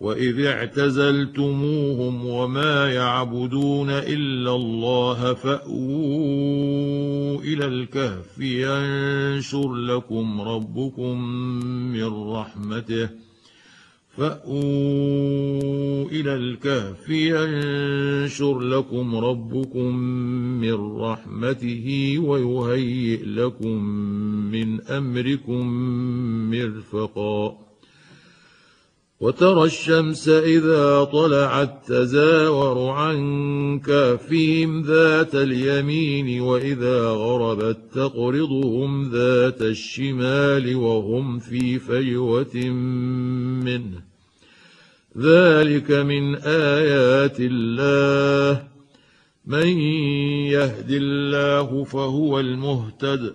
واذ اعتزلتموهم وما يعبدون الا الله فاووا إلى الكهف ينشر لكم ربكم من رحمته فأووا إلى الكهف ينشر لكم ربكم من رحمته ويهيئ لكم من أمركم مرفقا وترى الشمس إذا طلعت تزاور عن كافهم ذات اليمين وإذا غربت تقرضهم ذات الشمال وهم في فجوة منه. ذلك من آيات الله. من يهد الله فهو المهتد.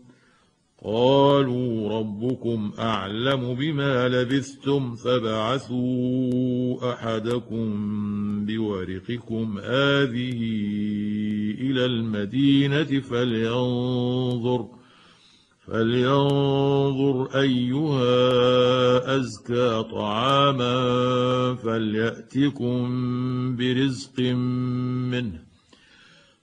قالوا ربكم أعلم بما لبثتم فابعثوا أحدكم بورقكم هذه إلى المدينة فلينظر فلينظر أيها أزكى طعاما فليأتكم برزق منه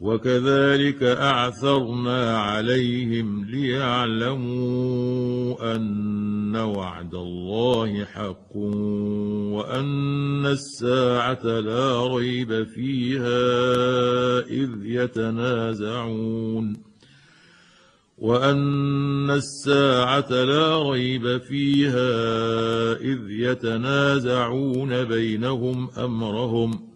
وكذلك أعثرنا عليهم ليعلموا أن وعد الله حق وأن الساعة لا ريب فيها إذ يتنازعون وأن الساعة لا ريب فيها إذ يتنازعون بينهم أمرهم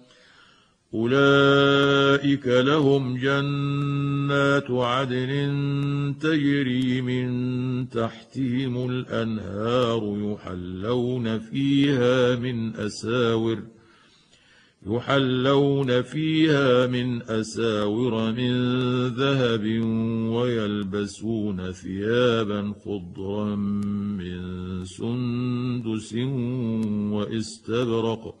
أولئك لهم جنات عدن تجري من تحتهم الأنهار يحلون فيها من أساور يحلون فيها من أساور من ذهب ويلبسون ثيابا خضرا من سندس وإستبرق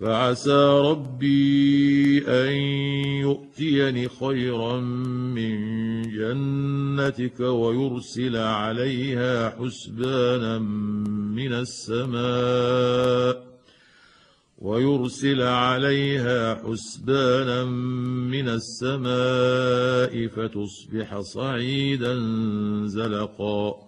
فعسى ربي أن يؤتيني خيرا من جنتك ويرسل عليها حسبانا من السماء ويرسل عليها حسبانا من السماء فتصبح صعيدا زلقا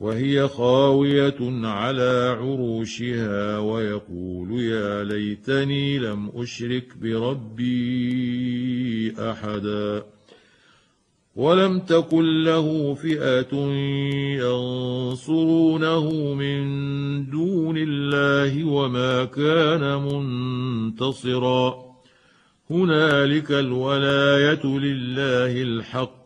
وهي خاوية على عروشها ويقول يا ليتني لم أشرك بربي أحدا ولم تكن له فئة ينصرونه من دون الله وما كان منتصرا. هنالك الولاية لله الحق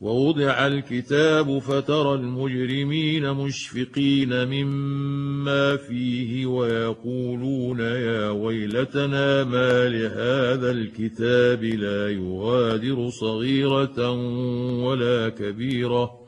ووضع الكتاب فترى المجرمين مشفقين مما فيه ويقولون يا ويلتنا ما لهذا الكتاب لا يغادر صغيرة ولا كبيرة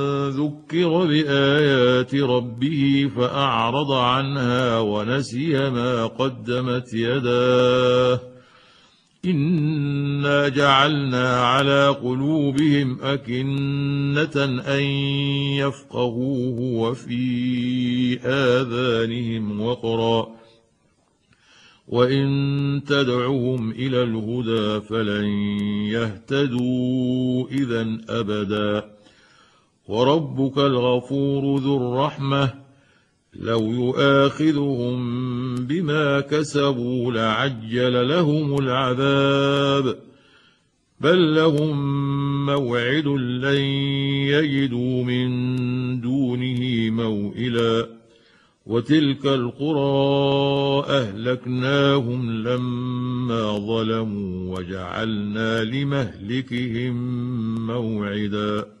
ذكر بآيات ربه فأعرض عنها ونسي ما قدمت يداه. إنا جعلنا على قلوبهم أكنة أن يفقهوه وفي آذانهم وقرا. وإن تدعهم إلى الهدى فلن يهتدوا إذا أبدا. وربك الغفور ذو الرحمة. لو يؤاخذهم بما كسبوا لعجل لهم العذاب. بل لهم موعد لن يجدوا من دونه موئلا. وتلك القرى أهلكناهم لما ظلموا وجعلنا لمهلكهم موعدا.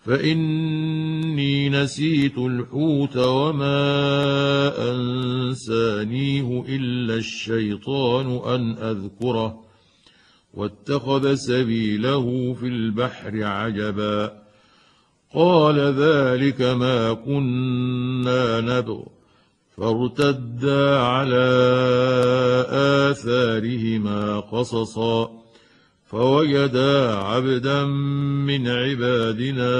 فإني نسيت الحوت وما أنسانيه إلا الشيطان أن أذكره واتخذ سبيله في البحر عجبا قال ذلك ما كنا نبغ فارتدا على آثارهما قصصا فوجدا عبدا من عبادنا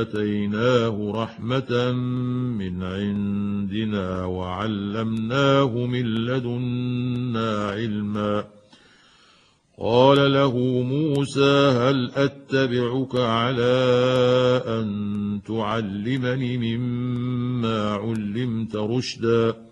آتيناه رحمة من عندنا وعلمناه من لدنا علما. قال له موسى هل أتبعك على أن تعلمني مما علمت رشدا؟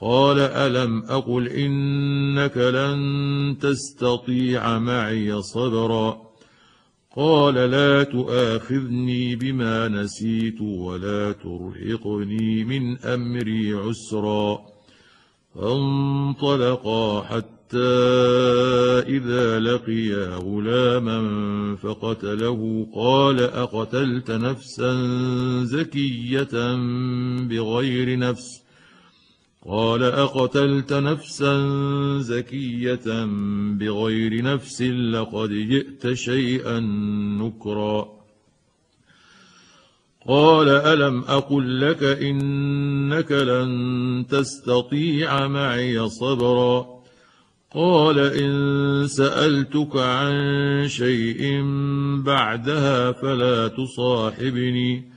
قال ألم أقل إنك لن تستطيع معي صبرا قال لا تؤاخذني بما نسيت ولا ترهقني من أمري عسرا فانطلقا حتى إذا لقيا غلاما فقتله قال أقتلت نفسا زكية بغير نفس قال أقتلت نفسا زكية بغير نفس لقد جئت شيئا نكرا. قال ألم أقل لك إنك لن تستطيع معي صبرا. قال إن سألتك عن شيء بعدها فلا تصاحبني.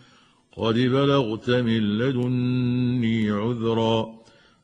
قد بلغت من لدني عذرا.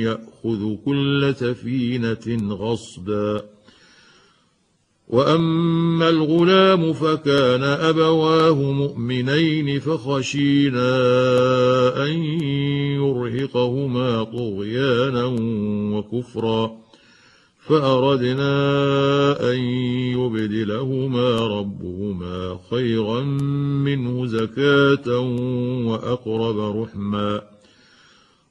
يأخذ كل سفينة غصبا. وأما الغلام فكان أبواه مؤمنين فخشينا أن يرهقهما طغيانا وكفرا. فأردنا أن يبدلهما ربهما خيرا منه زكاة وأقرب رحما.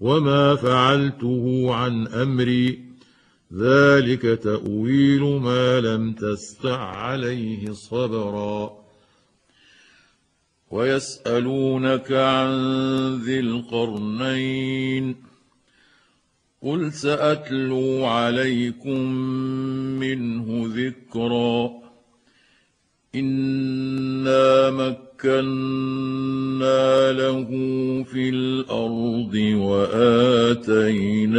وما فعلته عن أمري. ذلك تأويل ما لم تستع عليه صبرا. ويسألونك عن ذي القرنين. قل سأتلو عليكم منه ذكرا. إنا مكنا له في الأرض وآتيناه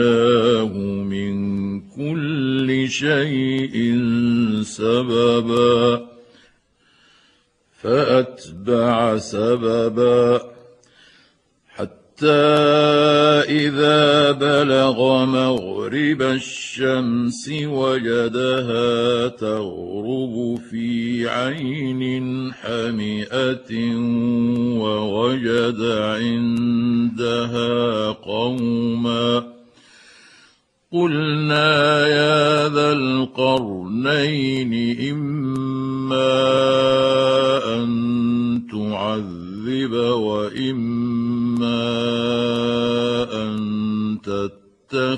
من كل شيء سببا فأتبع سببا إذا بلغ مغرب الشمس وجدها تغرب في عين حمئة ووجد عندها قوما. قلنا يا ذا القرنين إما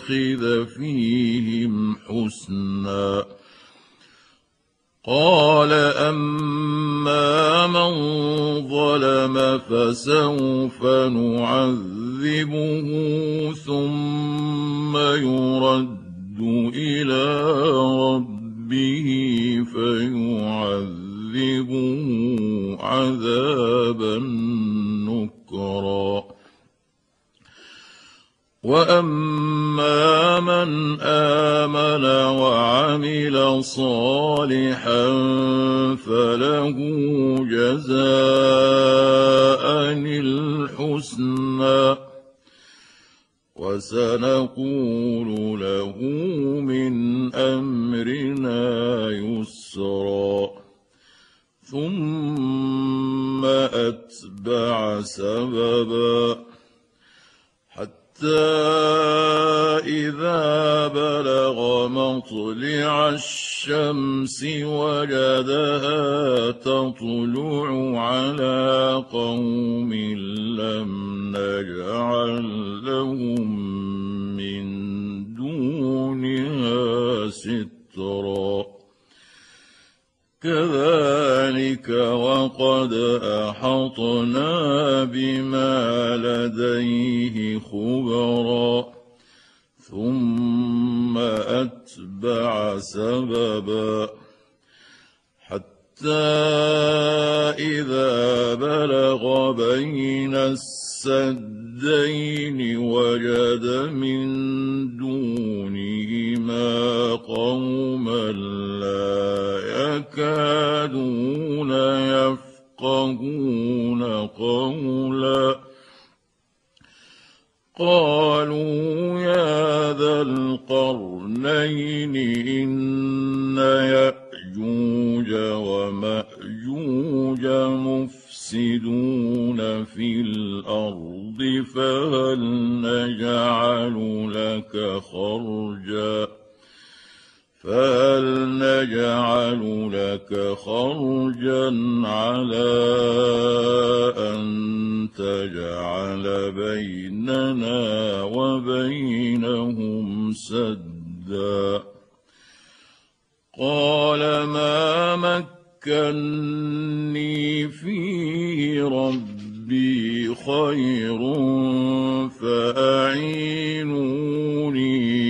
تتخذ فيهم إذا بلغ مطلع الشمس وجدها تطلع على قوم لم نجعل لهم من دونها سترا. كذلك وقد أحطنا بما لديه خبرا. ثم أتبع سببا. إذا بلغ بين السدين وجد من دونهما قوما لا يكادون يفقهون قولا. قالوا يا ذا القرنين إن يأجوج ومأجوج مفسدون في الأرض فهل نجعل لك خرجا؟ فهل نجعل لك خرجا على أن تجعل بيننا وبينهم سدا؟ قال ما مكني فيه ربي خير فأعينوني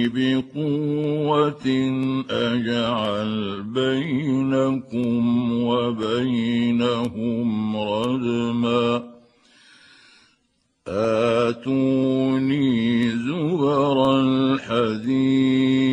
بقوة أجعل بينكم وبينهم ردما آتوني زبر الحديد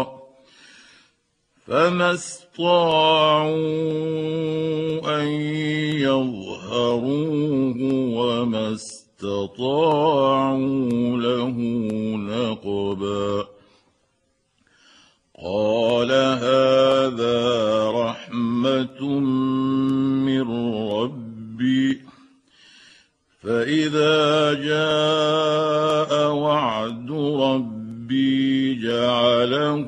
فما استطاعوا ان يظهروه وما استطاعوا له نقبا قال هذا رحمه من ربي فاذا جاء وعد ربي جعله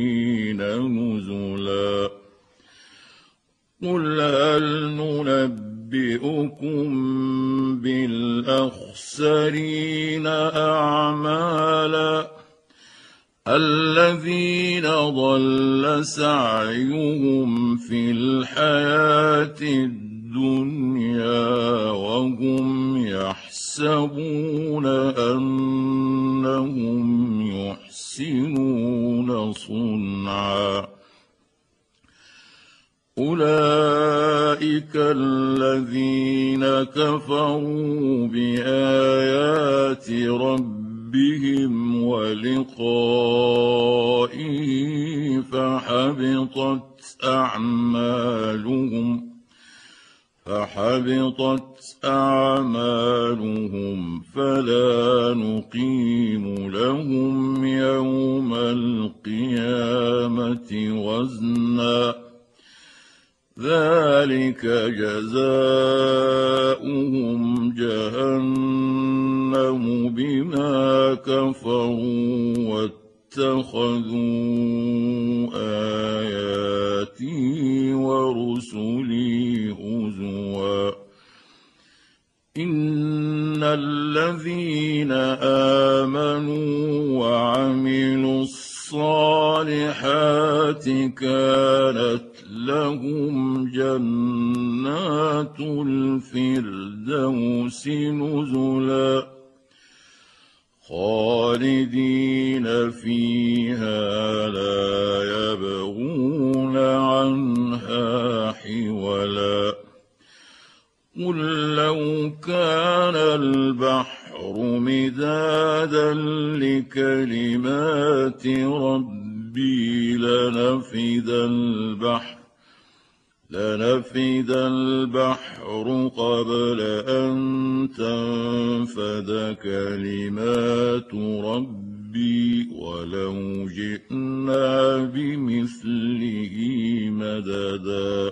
بالاخسرين اعمالا الذين ضل سعيهم في الحياة الدنيا وهم يحسبون انهم يحسنون صنعا أولئك الذين كفروا بآيات ربهم ولقائه فحبطت أعمالهم فحبطت أعمالهم فلا نقيم لهم يوم القيامة وزنا ذلك جزاؤهم جهنم بما كفروا واتخذوا آياتي ورسلي هزوا. إن الذين آمنوا وعملوا الصالحات كانت لهم جنات الفردوس نزلا خالدين فيها لا يبغون عنها حولا. قل لو كان البحر مدادا لكلمات ربي لنفد البحر لنفد البحر قبل أن تنفد كلمات ربي ولو جئنا بمثله مددا.